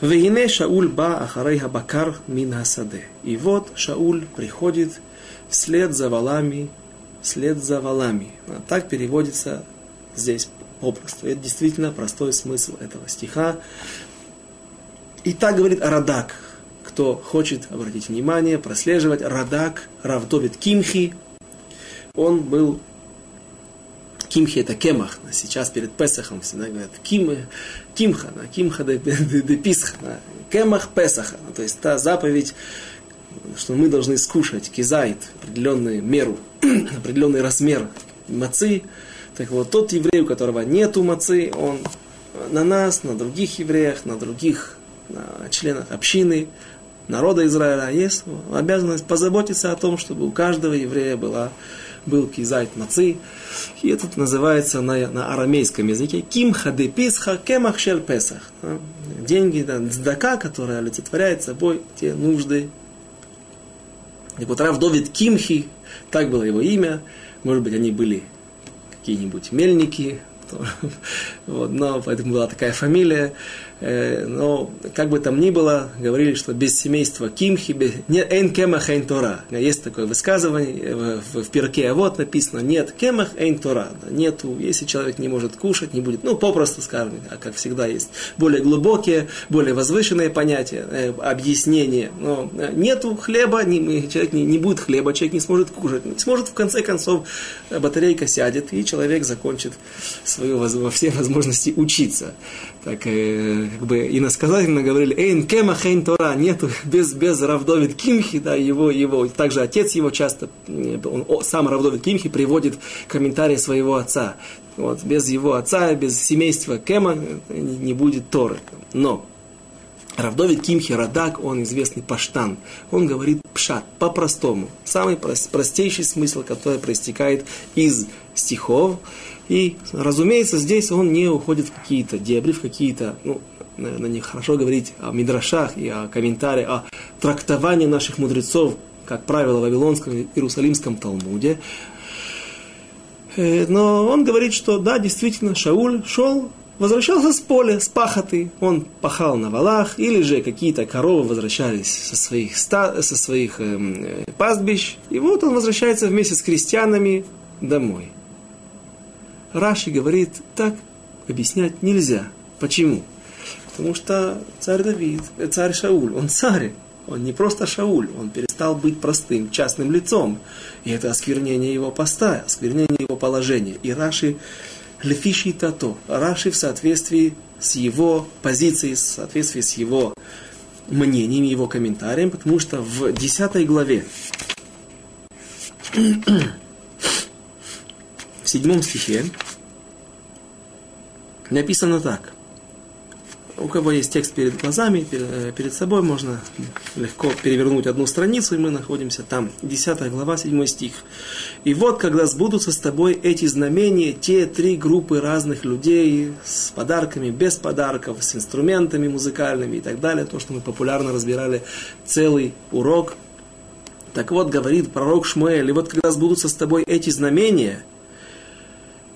Вегине Шауль ба ахарейха бакар мин хасаде. И вот Шауль приходит вслед за валами, вслед за валами. А так переводится здесь попросту. Это действительно простой смысл этого стиха. И так говорит Радак, кто хочет обратить внимание, прослеживать, Радак, Равдовит Кимхи, он был Кимхи это кемах. Сейчас перед Песахом всегда говорят ким, кимха, да, кимха де, де, де писха, да, кемах Песаха. То есть та заповедь, что мы должны скушать кизайт, определенную меру, определенный размер мацы. Так вот, тот еврей, у которого нету мацы, он на нас, на других евреях, на других на членах общины, народа Израиля есть обязанность позаботиться о том, чтобы у каждого еврея была, был кизайт мацы. И это называется на, на арамейском языке ким хаде писха кемах шель песах. Деньги, да, дздака, которая олицетворяет собой те нужды. И вот Рав Довид Кимхи, так было его имя, может быть, они были какие-нибудь мельники, вот, но поэтому была такая фамилия. Э, но как бы там ни было, говорили, что без семейства Кимхи, без, не эйн кемах эйн Тора. Есть такое высказывание э, в, в перке, а вот написано, нет кемах эйн Тора. Нету, если человек не может кушать, не будет, ну, попросту скажем, а как всегда есть более глубокие, более возвышенные понятия, э, объяснения. Но нету хлеба, не, человек не, не будет хлеба, человек не сможет кушать, не сможет в конце концов батарейка сядет, и человек закончит свою во все возможности учиться. Так, как бы иносказательно говорили, эйн кема хейн тора, нету без, без Равдовид Кимхи, да, его, его, также отец его часто, он, сам Равдовид Кимхи приводит комментарии своего отца. Вот, без его отца, без семейства Кема не будет Торы. Но Равдовид Кимхи Радак, он известный паштан. Он говорит пшат, по-простому. Самый простейший смысл, который проистекает из стихов. И, разумеется, здесь он не уходит в какие-то дебри, в какие-то, ну, наверное, не хорошо говорить о мидрашах и о комментариях, о трактовании наших мудрецов, как правило, в Вавилонском Иерусалимском Талмуде. Э, но он говорит, что да, действительно, Шауль шел, возвращался с поля, с пахоты, он пахал на валах, или же какие-то коровы возвращались со своих, ста, со своих эм, э, пастбищ, и вот он возвращается вместе с крестьянами домой. Раши говорит, так объяснять нельзя. Почему? Потому что царь Давид, э, царь Шауль, он царь. Он не просто Шауль, он перестал быть простым, частным лицом. И это осквернение его поста, осквернение его положения. И Раши лефиши тато, Раши в соответствии с его позицией, в соответствии с его мнением, его комментарием, потому что в 10 главе, в седьмом стихе, написано так у кого есть текст перед глазами, э, перед собой, можно легко перевернуть одну страницу, и мы находимся там. 10 глава, 7 стих. «И вот, когда сбудутся с тобой эти знамения, те три группы разных людей с подарками, без подарков, с инструментами музыкальными и так далее, то, что мы популярно разбирали целый урок. Так вот, говорит пророк Шмуэль, и вот, когда сбудутся с тобой эти знамения,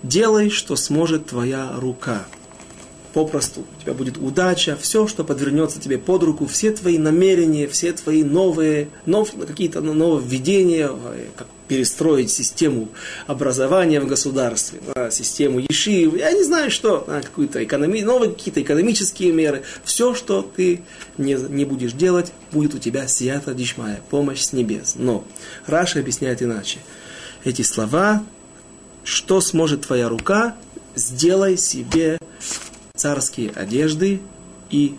делай, что сможет твоя рука» попросту. У тебя будет удача, все, что подвернется тебе под руку, все твои намерения, все твои новые, нов, какие-то нововведения, э, как перестроить систему образования в государстве, да, систему ешив, я не знаю что, да, какую-то экономи, новые какие-то экономические меры. Все, что ты не, не будешь делать, будет у тебя сията дишмая, помощь с небес. Но Раша объясняет иначе. Эти слова, что сможет твоя рука, сделай себе царские одежды и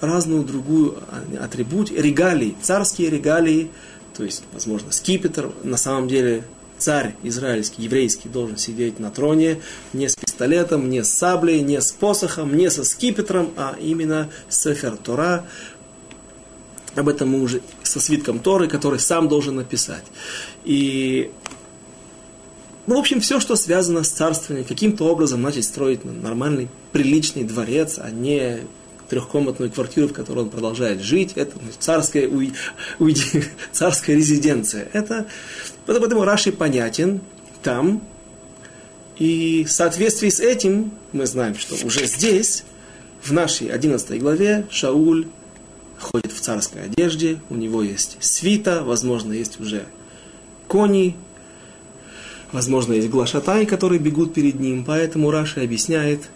разную другую атрибут, регалии, царские регалии, то есть, возможно, скипетр, на самом деле царь израильский, еврейский должен сидеть на троне не с пистолетом, не с саблей, не с посохом, не со скипетром, а именно с Тора. Об этом мы уже со свитком Торы, который сам должен написать. И ну, в общем, все, что связано с царствованием, каким-то образом начать строить нормальный, приличный дворец, а не трехкомнатную квартиру, в которой он продолжает жить, это царская, уй, уй, царская резиденция. Это, поэтому Раши понятен там, и в соответствии с этим мы знаем, что уже здесь, в нашей 11 главе, Шауль ходит в царской одежде, у него есть свита, возможно, есть уже кони, Возможно, есть глашатай, которые бегут перед ним, поэтому Раши объясняет,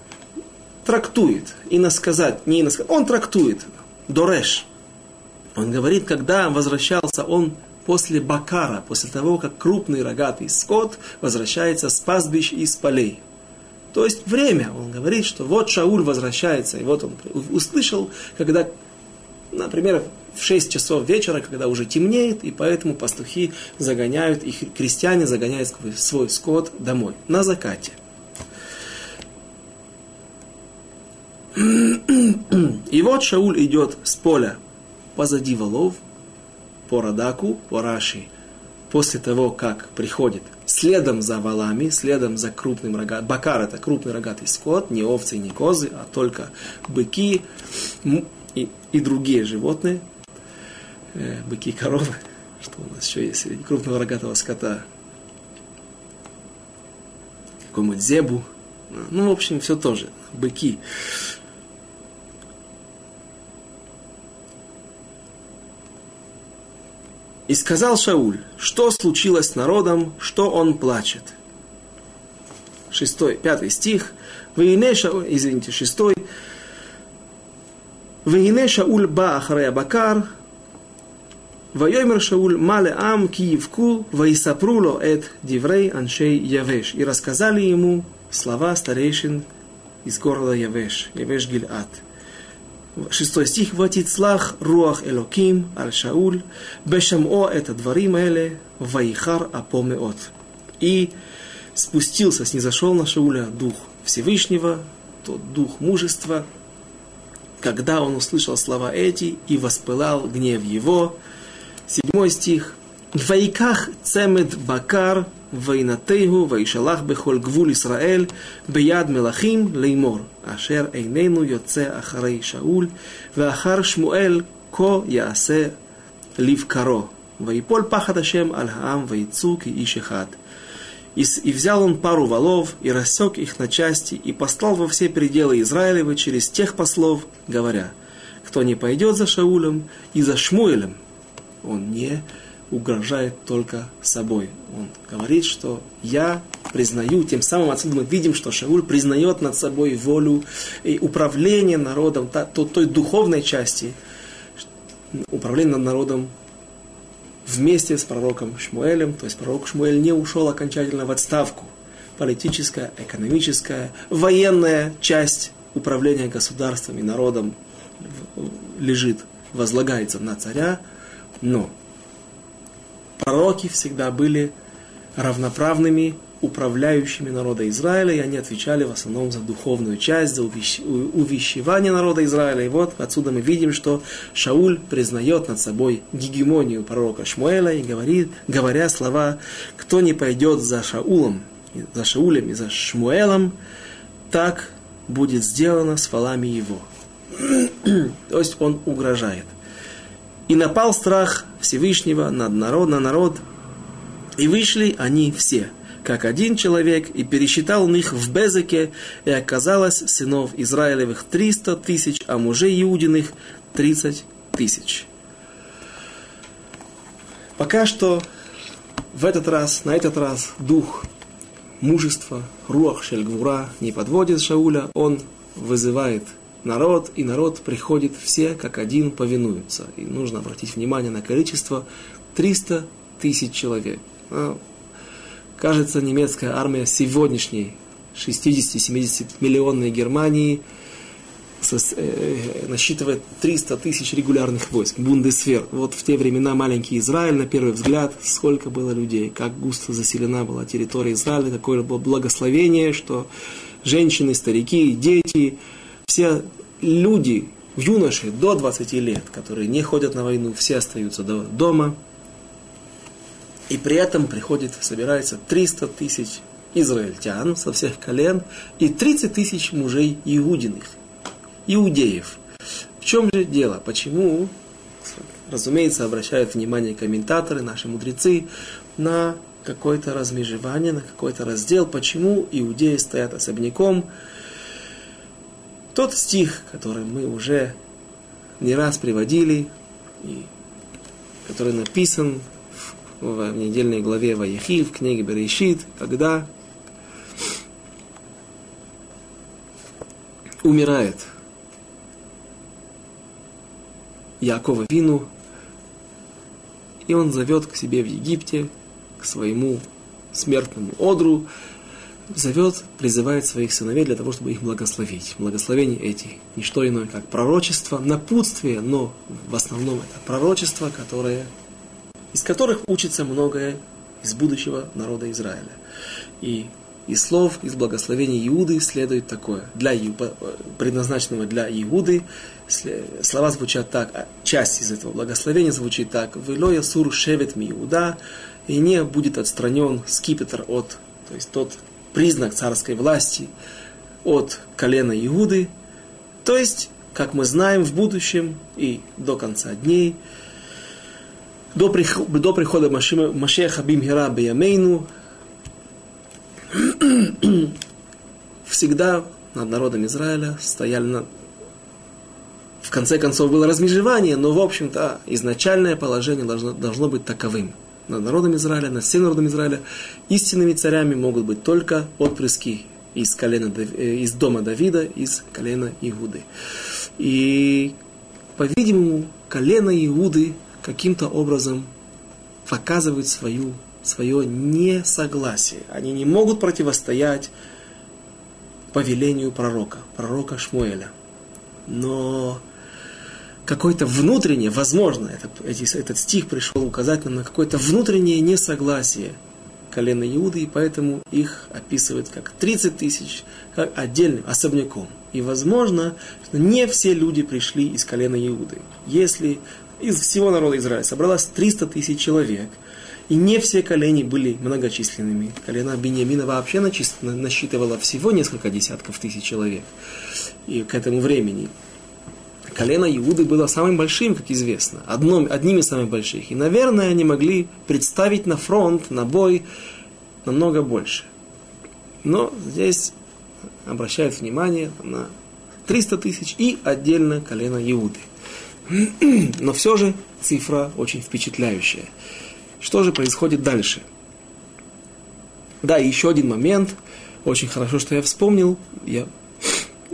трактует, и насказать, не насказать, он трактует, Дореш. Он говорит, когда возвращался он после Бакара, после того, как крупный рогатый скот возвращается с пастбищ и с полей. То есть время. Он говорит, что вот Шауль возвращается, и вот он услышал, когда, например, в 6 часов вечера, когда уже темнеет, и поэтому пастухи загоняют, их крестьяне загоняют свой скот домой, на закате. И вот Шауль идет с поля позади волов, по Радаку, по Раши, после того, как приходит следом за валами, следом за крупным рогатым, бакар это крупный рогатый скот, не овцы, не козы, а только быки и, и другие животные, э, быки и коровы, что у нас еще есть среди крупного рогатого скота, какому-нибудь зебу, ну, в общем, все тоже, быки. И сказал Шауль, что случилось с народом, что он плачет. Шестой, пятый стих. Вейне Шауль, извините, шестой. Вейне Шауль ба ахрея бакар, Вайомер Шауль мале ам киевку ваисапруло эт диврей аншей явеш. И рассказали ему слова старейшин из города Явеш, Явеш Гильат. Шестой стих. Ватицлах руах элоким аль Шауль, бешамо это дворим эле, ваихар апомеот. И спустился, снизошел на Шауля дух Всевышнего, тот дух мужества, когда он услышал слова эти и воспылал гнев его, Седьмой стих. Вайках цемед бакар вейнатейгу Вайшалах бехоль гвул Исраэль бияд мелахим леймор ашер эйнену йоце ахарей Шауль Ваахар Шмуэль ко яасе ливкаро Вайпол пахат Ашем аль хаам вейцу ки ишихат и, и взял он пару валов, и рассек их на части, и послал во все пределы Израилева через тех послов, говоря, кто не пойдет за Шаулем и за Шмуэлем, он не угрожает только собой. Он говорит, что я признаю, тем самым отсюда мы видим, что Шауль признает над собой волю и управление народом, то, той духовной части, управление над народом вместе с пророком Шмуэлем, то есть пророк Шмуэль не ушел окончательно в отставку. Политическая, экономическая, военная часть управления государством и народом лежит, возлагается на царя, но пророки всегда были равноправными управляющими народа Израиля, и они отвечали в основном за духовную часть, за увещевание народа Израиля. И вот отсюда мы видим, что Шауль признает над собой гегемонию пророка Шмуэля и говорит, говоря слова «Кто не пойдет за Шаулом, за Шаулем и за Шмуэлом, так будет сделано с фалами его». То есть он угрожает. И напал страх Всевышнего над народ, на народ, и вышли они все – как один человек, и пересчитал он их в Безеке, и оказалось сынов Израилевых триста тысяч, а мужей Иудиных тридцать тысяч. Пока что в этот раз, на этот раз дух мужества, руах шельгвура не подводит Шауля, он вызывает народ, и народ приходит все как один повинуются. И нужно обратить внимание на количество 300 тысяч человек. А, Кажется, немецкая армия сегодняшней 60-70 миллионной Германии э, насчитывает 300 тысяч регулярных войск, бундесвер. Вот в те времена маленький Израиль, на первый взгляд, сколько было людей, как густо заселена была территория Израиля, какое было благословение, что женщины, старики, дети, все люди, юноши до 20 лет, которые не ходят на войну, все остаются дома, и при этом приходит, собирается 300 тысяч израильтян со всех колен и 30 тысяч мужей иудиных, иудеев. В чем же дело? Почему? Разумеется, обращают внимание комментаторы, наши мудрецы, на какое-то размежевание, на какой-то раздел, почему иудеи стоят особняком. Тот стих, который мы уже не раз приводили, и который написан в недельной главе Ваяхи, в книге Берешит, когда умирает Якова Вину, и он зовет к себе в Египте, к своему смертному одру, зовет, призывает своих сыновей для того, чтобы их благословить. Благословения эти – не что иное, как пророчество, напутствие, но в основном это пророчество, которое из которых учится многое из будущего народа Израиля. И из слов, из благословений Иуды следует такое, для, предназначенного для Иуды, слова звучат так, а часть из этого благословения звучит так, «Велоя сур шевет ми Иуда», и не будет отстранен скипетр от, то есть тот признак царской власти от колена Иуды, то есть, как мы знаем, в будущем и до конца дней – до, приход, до прихода Машеха Бимхира Беямейну всегда над народом Израиля стояли на... В конце концов было размежевание, но в общем-то изначальное положение должно, должно быть таковым. Над народом Израиля, над всем народом Израиля истинными царями могут быть только отпрыски из, колена, э, из дома Давида, из колена Иуды. И, по-видимому, колено Иуды каким-то образом показывают свою, свое несогласие. Они не могут противостоять повелению пророка, пророка Шмуэля. Но какое-то внутреннее, возможно, это, эти, этот стих пришел указать нам на какое-то внутреннее несогласие колена Иуды, и поэтому их описывают как 30 тысяч, как отдельным, особняком. И возможно, что не все люди пришли из колена Иуды. Если из всего народа Израиля собралось 300 тысяч человек, и не все колени были многочисленными. Колено Бениамина вообще насчитывало всего несколько десятков тысяч человек и к этому времени. Колено Иуды было самым большим, как известно, одном, одним из самых больших. И, наверное, они могли представить на фронт, на бой намного больше. Но здесь обращают внимание на 300 тысяч и отдельно колено Иуды. Но все же цифра очень впечатляющая. Что же происходит дальше? Да, еще один момент. Очень хорошо, что я вспомнил. Я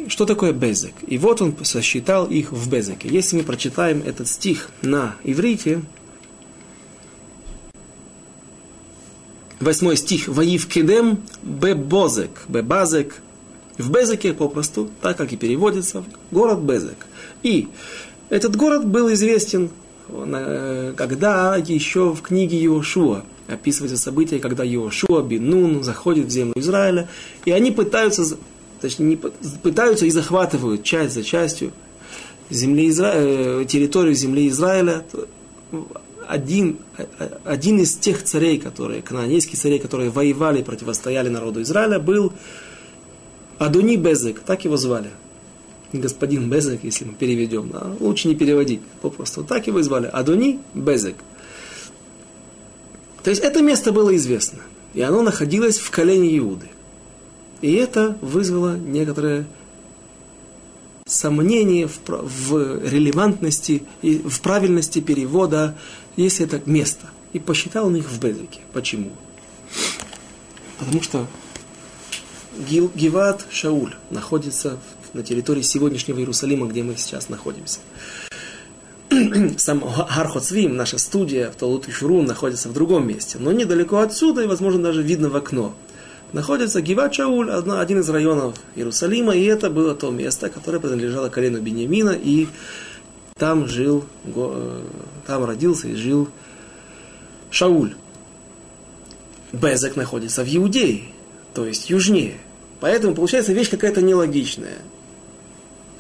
что такое Безек? И вот он сосчитал их в Безеке. Если мы прочитаем этот стих на иврите, восьмой стих, «Ваив кедем бебозек», бебазек, в Безеке попросту, так как и переводится, город Безек. И этот город был известен, э, когда еще в книге Иошуа описывается событие, когда Иошуа бин Нун заходит в землю Израиля, и они пытаются, точнее, не, пытаются и захватывают часть за частью земли Изра... Э, территорию земли Израиля. Один, один из тех царей, которые, канонейских царей, которые воевали противостояли народу Израиля, был Адуни Безек, так его звали. Господин Безек, если мы переведем. Да? Лучше не переводить, попросту. Так его звали. Адуни Безек. То есть это место было известно. И оно находилось в колене Иуды. И это вызвало некоторое сомнение в, в релевантности и в правильности перевода, если это место. И посчитал он их в Безеке. Почему? Потому что Гиват Шауль находится на территории сегодняшнего Иерусалима, где мы сейчас находимся. Сам Хархоцвим, наша студия в Талут и Шурун, находится в другом месте, но недалеко отсюда, и, возможно, даже видно в окно. Находится Гиват Шауль, один из районов Иерусалима, и это было то место, которое принадлежало колену Бениамина, и там жил, э, там родился и жил Шауль. Безек находится в Иудее, то есть южнее. Поэтому получается вещь какая-то нелогичная.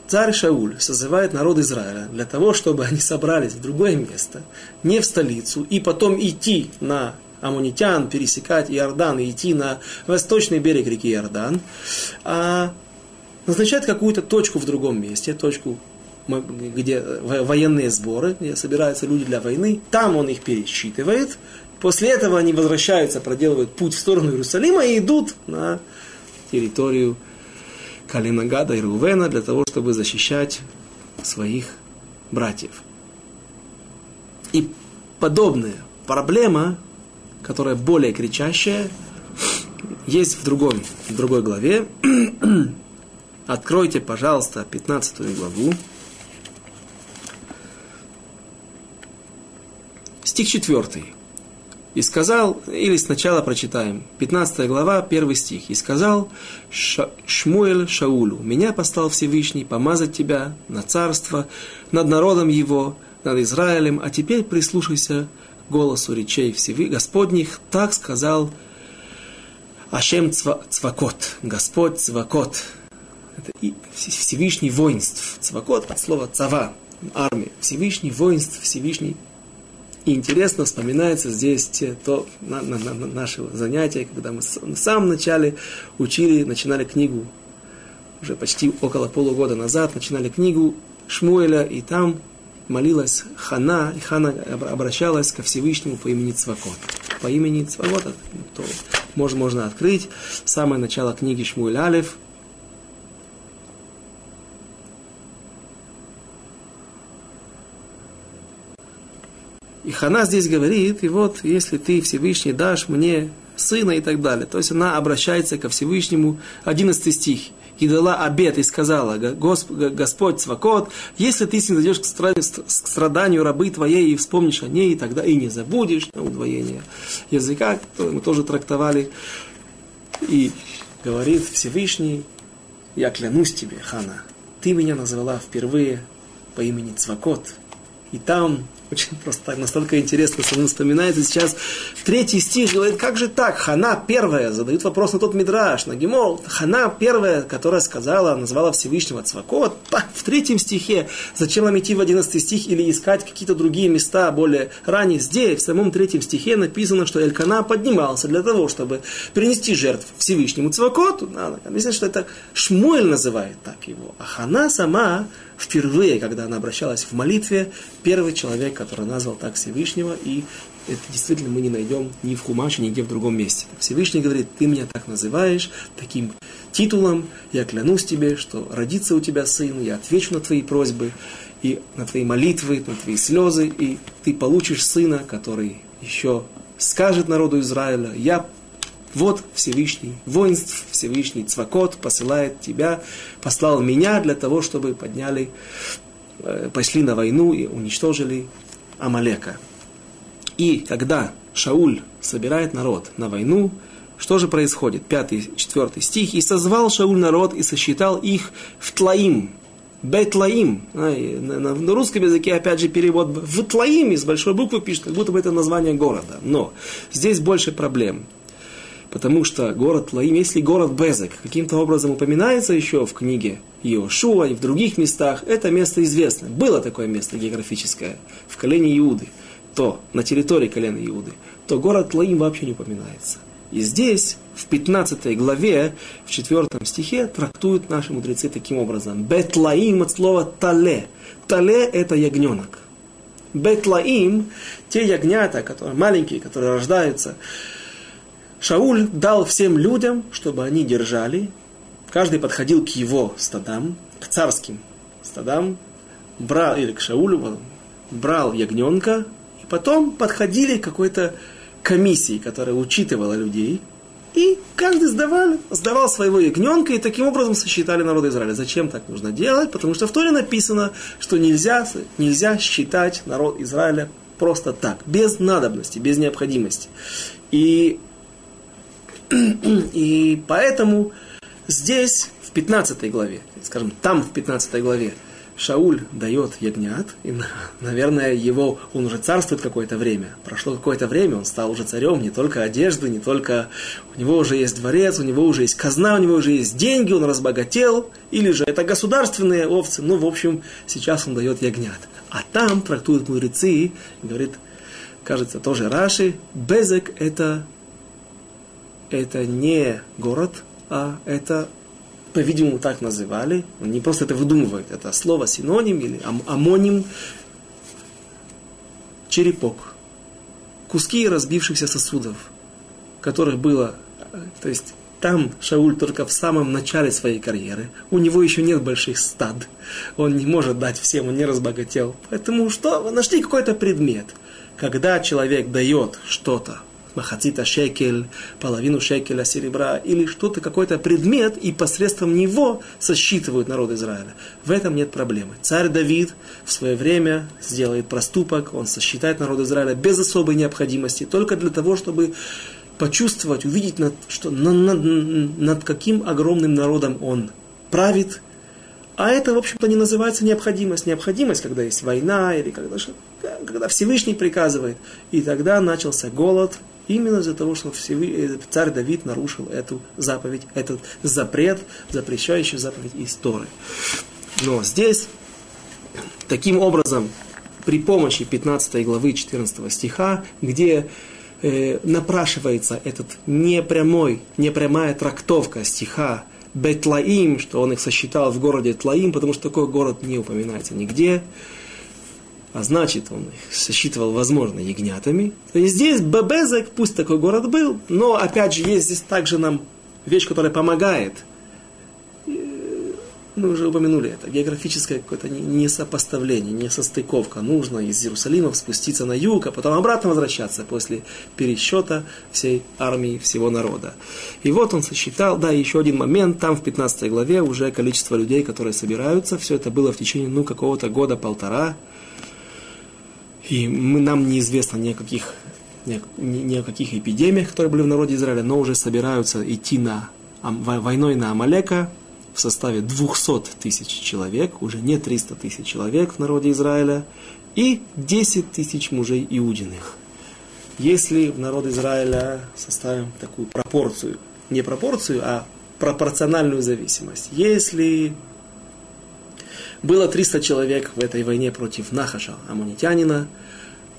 Царь Шауль созывает народ Израиля для того, чтобы они собрались в другое место, не в столицу, и потом идти на амунитян, пересекать Иордан и идти на восточный берег реки Иордан, а назначает какую-то точку в другом месте, точку, где военные сборы, где собираются люди для войны, там он их пересчитывает, после этого они возвращаются, проделывают путь в сторону Иерусалима и идут на территорию Калинагада и Рувена для того, чтобы защищать своих братьев. И подобная проблема, которая более кричащая, есть в, другом, в другой главе. Откройте, пожалуйста, 15 главу. Стих 4. И сказал, или сначала прочитаем, 15 глава, 1 стих. И сказал Ша, Шмуэль Шаулю, меня послал Всевышний помазать тебя на царство, над народом его, над Израилем, а теперь прислушайся голосу речей Всевышних, Господних, так сказал Ашем Цва, Цвакот, Господь Цвакот, это Всевышний воинств, Цвакот от слова Цава, армия, Всевышний воинств, Всевышний. И интересно вспоминается здесь те, то на, на, на, наше занятие, когда мы в самом начале учили, начинали книгу, уже почти около полугода назад, начинали книгу Шмуэля, и там молилась Хана, и Хана обращалась ко Всевышнему по имени Цвакот. По имени Цвакота, то можно, можно открыть самое начало книги Шмуэль Алев, И Хана здесь говорит, и вот, если ты Всевышний дашь мне сына и так далее. То есть она обращается ко Всевышнему, 11 стих. И дала обед и сказала, Господь Цвакот, если ты снизойдешь к страданию рабы твоей и вспомнишь о ней, тогда и не забудешь на удвоение языка, то мы тоже трактовали. И говорит Всевышний, я клянусь тебе, Хана, ты меня назвала впервые по имени Цвакот. И там очень просто так, настолько интересно самому вспоминается сейчас. Третий стих говорит, как же так? Хана первая, задают вопрос на тот мидраш, на Гимол. Хана первая, которая сказала, назвала Всевышнего Цвакот. В третьем стихе, зачем нам идти в одиннадцатый стих или искать какие-то другие места более ранее? Здесь, в самом третьем стихе написано, что Элькана поднимался для того, чтобы принести жертву Всевышнему Цвакоту. Написано, что это Шмуэль называет так его. А Хана сама впервые, когда она обращалась в молитве, первый человек, который назвал так Всевышнего, и это действительно мы не найдем ни в Хумаше, нигде в другом месте. Всевышний говорит, ты меня так называешь, таким титулом, я клянусь тебе, что родится у тебя сын, я отвечу на твои просьбы, и на твои молитвы, на твои слезы, и ты получишь сына, который еще скажет народу Израиля, я Вот Всевышний воинств, Всевышний Цвакот посылает тебя, послал меня для того, чтобы подняли, э, пошли на войну и уничтожили Амалека. И когда Шауль собирает народ на войну, что же происходит? Пятый, четвертый стих. «И созвал Шауль народ и сосчитал их в Тлаим». Бетлаим. На, русском языке, опять же, перевод в Тлаим из большой буквы пишет, как будто бы это название города. Но здесь больше проблем. Потому что город Тлаим, если город Безек каким-то образом упоминается еще в книге Иошуа и в других местах, это место известно. Было такое место географическое в колене Иуды, то на территории колена Иуды, то город Тлаим вообще не упоминается. И здесь, в 15 главе, в 4 стихе, трактуют наши мудрецы таким образом. Бетлаим от слова тале. Тале – это ягненок. Бетлаим – те ягнята, которые маленькие, которые рождаются. Шауль дал всем людям, чтобы они держали. Каждый подходил к его стадам, к царским стадам, брал, или к Шаулю, брал ягненка, и потом подходили к какой-то комиссии, которая учитывала людей, и каждый сдавал, сдавал своего ягненка, и таким образом сосчитали народ Израиля. Зачем так нужно делать? Потому что в Торе написано, что нельзя, нельзя считать народ Израиля просто так, без надобности, без необходимости. И, и поэтому здесь, в 15 главе, скажем, там в 15 главе, Шауль дает ягнят, и, наверное, его, он уже царствует какое-то время. Прошло какое-то время, он стал уже царем, не только одежды, не только... У него уже есть дворец, у него уже есть казна, у него уже есть деньги, он разбогател, или же это государственные овцы. Ну, в общем, сейчас он дает ягнят. А там трактуют мудрецы, говорит, кажется, тоже Раши, Безек это, это не город, а это по-видимому, так называли. Он не просто это выдумывает. Это слово синоним или ам- амоним. Черепок. Куски разбившихся сосудов, которых было... То есть там Шауль только в самом начале своей карьеры. У него еще нет больших стад. Он не может дать всем, он не разбогател. Поэтому что? Нашли какой-то предмет. Когда человек дает что-то махацита шекель, половину шекеля серебра, или что-то, какой-то предмет, и посредством него сосчитывают народ Израиля. В этом нет проблемы. Царь Давид в свое время сделает проступок, он сосчитает народ Израиля без особой необходимости, только для того, чтобы почувствовать, увидеть, над, что, над, над, каким огромным народом он правит, а это, в общем-то, не называется необходимость. Необходимость, когда есть война или когда, когда Всевышний приказывает. И тогда начался голод, Именно из-за того, что э, царь Давид нарушил эту заповедь, этот запрет, запрещающий заповедь истории. Но здесь, таким образом, при помощи 15 главы 14 стиха, где э, напрашивается этот непрямой, непрямая трактовка стиха Бетлаим, что он их сосчитал в городе Тлаим, потому что такой город не упоминается нигде а значит, он их сосчитывал, возможно, ягнятами. Есть здесь Бебезек, пусть такой город был, но, опять же, есть здесь также нам вещь, которая помогает. Мы уже упомянули это. Географическое какое-то несопоставление, несостыковка. Нужно из Иерусалима спуститься на юг, а потом обратно возвращаться после пересчета всей армии, всего народа. И вот он сосчитал, да, еще один момент, там в 15 главе уже количество людей, которые собираются, все это было в течение, ну, какого-то года-полтора, и мы, нам неизвестно ни о каких, ни, ни о каких эпидемиях, которые были в народе Израиля, но уже собираются идти на войной на Амалека в составе 200 тысяч человек, уже не 300 тысяч человек в народе Израиля, и 10 тысяч мужей иудиных. Если в народ Израиля составим такую пропорцию, не пропорцию, а пропорциональную зависимость. Если было 300 человек в этой войне против Нахаша, амонитянина,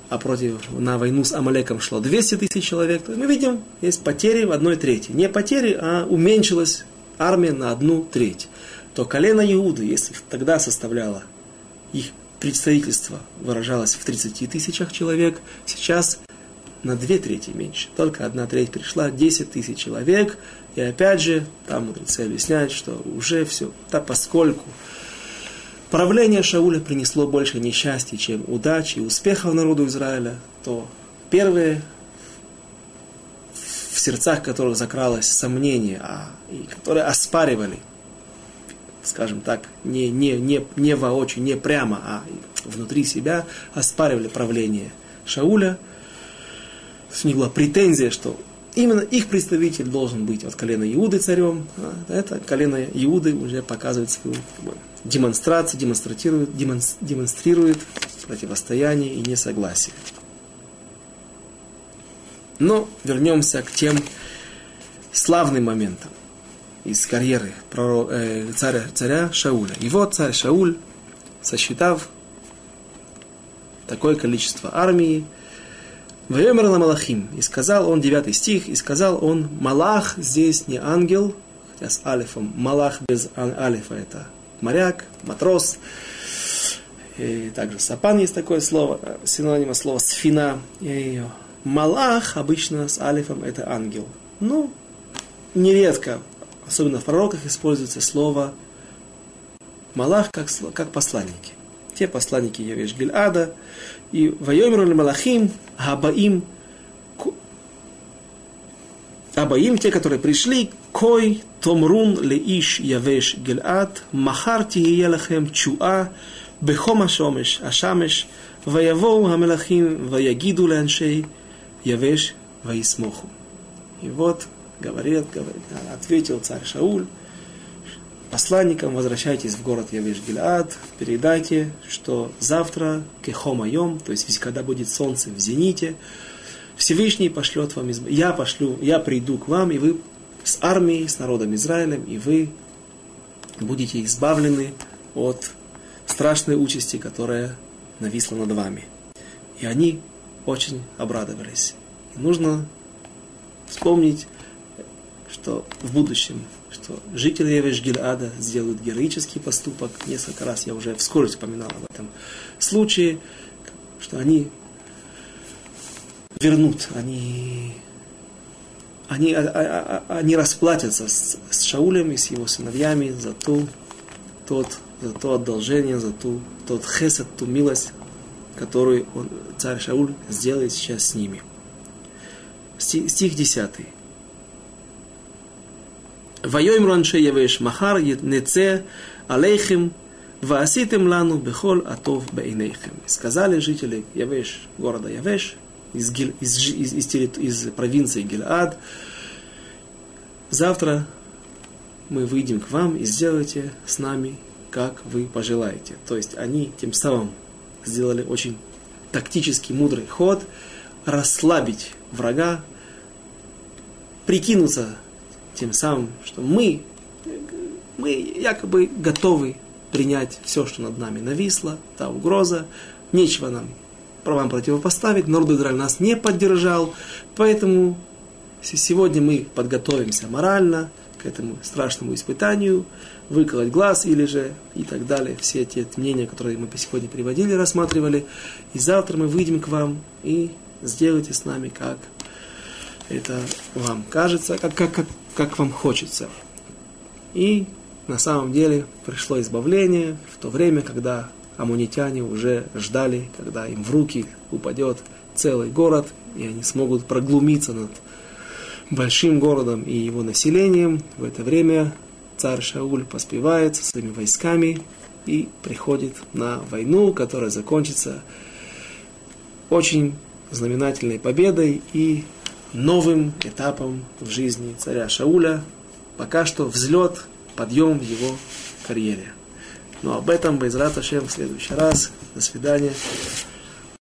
а против, на войну с Амалеком шло 200 тысяч человек. Мы видим, есть потери в одной трети. Не потери, а уменьшилась армия на одну треть. То колено Иуды, если тогда составляло их представительство, выражалось в 30 тысячах человек, сейчас на две трети меньше. Только одна треть пришла, 10 тысяч человек. И опять же, там мудрецы объясняют, что уже все, да поскольку правление Шауля принесло больше несчастья, чем удачи и успехов народу Израиля, то первые в сердцах которых закралось сомнение, а, и которые оспаривали, скажем так, не, не, не, не воочию, не прямо, а внутри себя оспаривали правление Шауля. У них была претензия, что именно их представитель должен быть от колена Иуды царем. А это колено Иуды уже показывает свою как демонстрацию, демонстрирует, демонстрирует противостояние и несогласие. Но вернемся к тем славным моментам из карьеры э, царя, царя Шауля. И вот царь Шауль, сосчитав такое количество армии, Вайомер на Малахим. И сказал он, девятый стих, и сказал он, Малах здесь не ангел, хотя с алифом, Малах без алифа это моряк, матрос. И также сапан есть такое слово, синонима слова сфина. И Малах обычно с алифом это ангел. Ну, нередко, особенно в пророках, используется слово Малах как, как посланники. Те посланники Явеш Гильада, и Вайомеру Малахим, Абаим, Абаим, те, которые пришли, кой томрун леиш явеш гельат, махар тиелахем чуа, бехом ашомеш, ашамеш, ваявоу хамелахим, ваягиду леаншей, явеш ваисмоху. И вот говорит, говорит, ответил царь Шауль, посланникам возвращайтесь в город явеш гельат, передайте, что завтра кехомайом, то есть когда будет солнце в зените, Всевышний пошлет вам, изб... я пошлю, я приду к вам, и вы с армией, с народом Израилем, и вы будете избавлены от страшной участи, которая нависла над вами. И они очень обрадовались. И нужно вспомнить, что в будущем, что жители Евеш Гильада сделают героический поступок. Несколько раз я уже вскоре упоминал об этом случае, что они вернут, они, они, а, а, а, они расплатятся с, с Шаулем и с его сыновьями за, ту, тот, за то одолжение, за ту, тот хесед, ту милость, которую он, царь Шауль сделает сейчас с ними. Стих 10. Вайом ранше явеш махар неце алейхим вааситем лану бехол атов бейнейхем. Сказали жители Явеш, города Явеш, из, из, из, из, из провинции Гилад, завтра мы выйдем к вам и сделайте с нами, как вы пожелаете. То есть они тем самым сделали очень тактический, мудрый ход, расслабить врага, прикинуться тем самым, что мы, мы якобы готовы принять все, что над нами нависло, та угроза, нечего нам вам противопоставить, народ Израиль нас не поддержал, поэтому сегодня мы подготовимся морально к этому страшному испытанию, выколоть глаз или же и так далее. Все те мнения, которые мы сегодня приводили, рассматривали. И завтра мы выйдем к вам и сделайте с нами, как это вам кажется, как, как, как, как вам хочется. И на самом деле пришло избавление в то время, когда амунитяне уже ждали, когда им в руки упадет целый город, и они смогут проглумиться над большим городом и его населением. В это время царь Шауль поспевает со своими войсками и приходит на войну, которая закончится очень знаменательной победой и новым этапом в жизни царя Шауля. Пока что взлет, подъем в его карьере. Но об этом Байзрат Ашем в следующий раз. До свидания.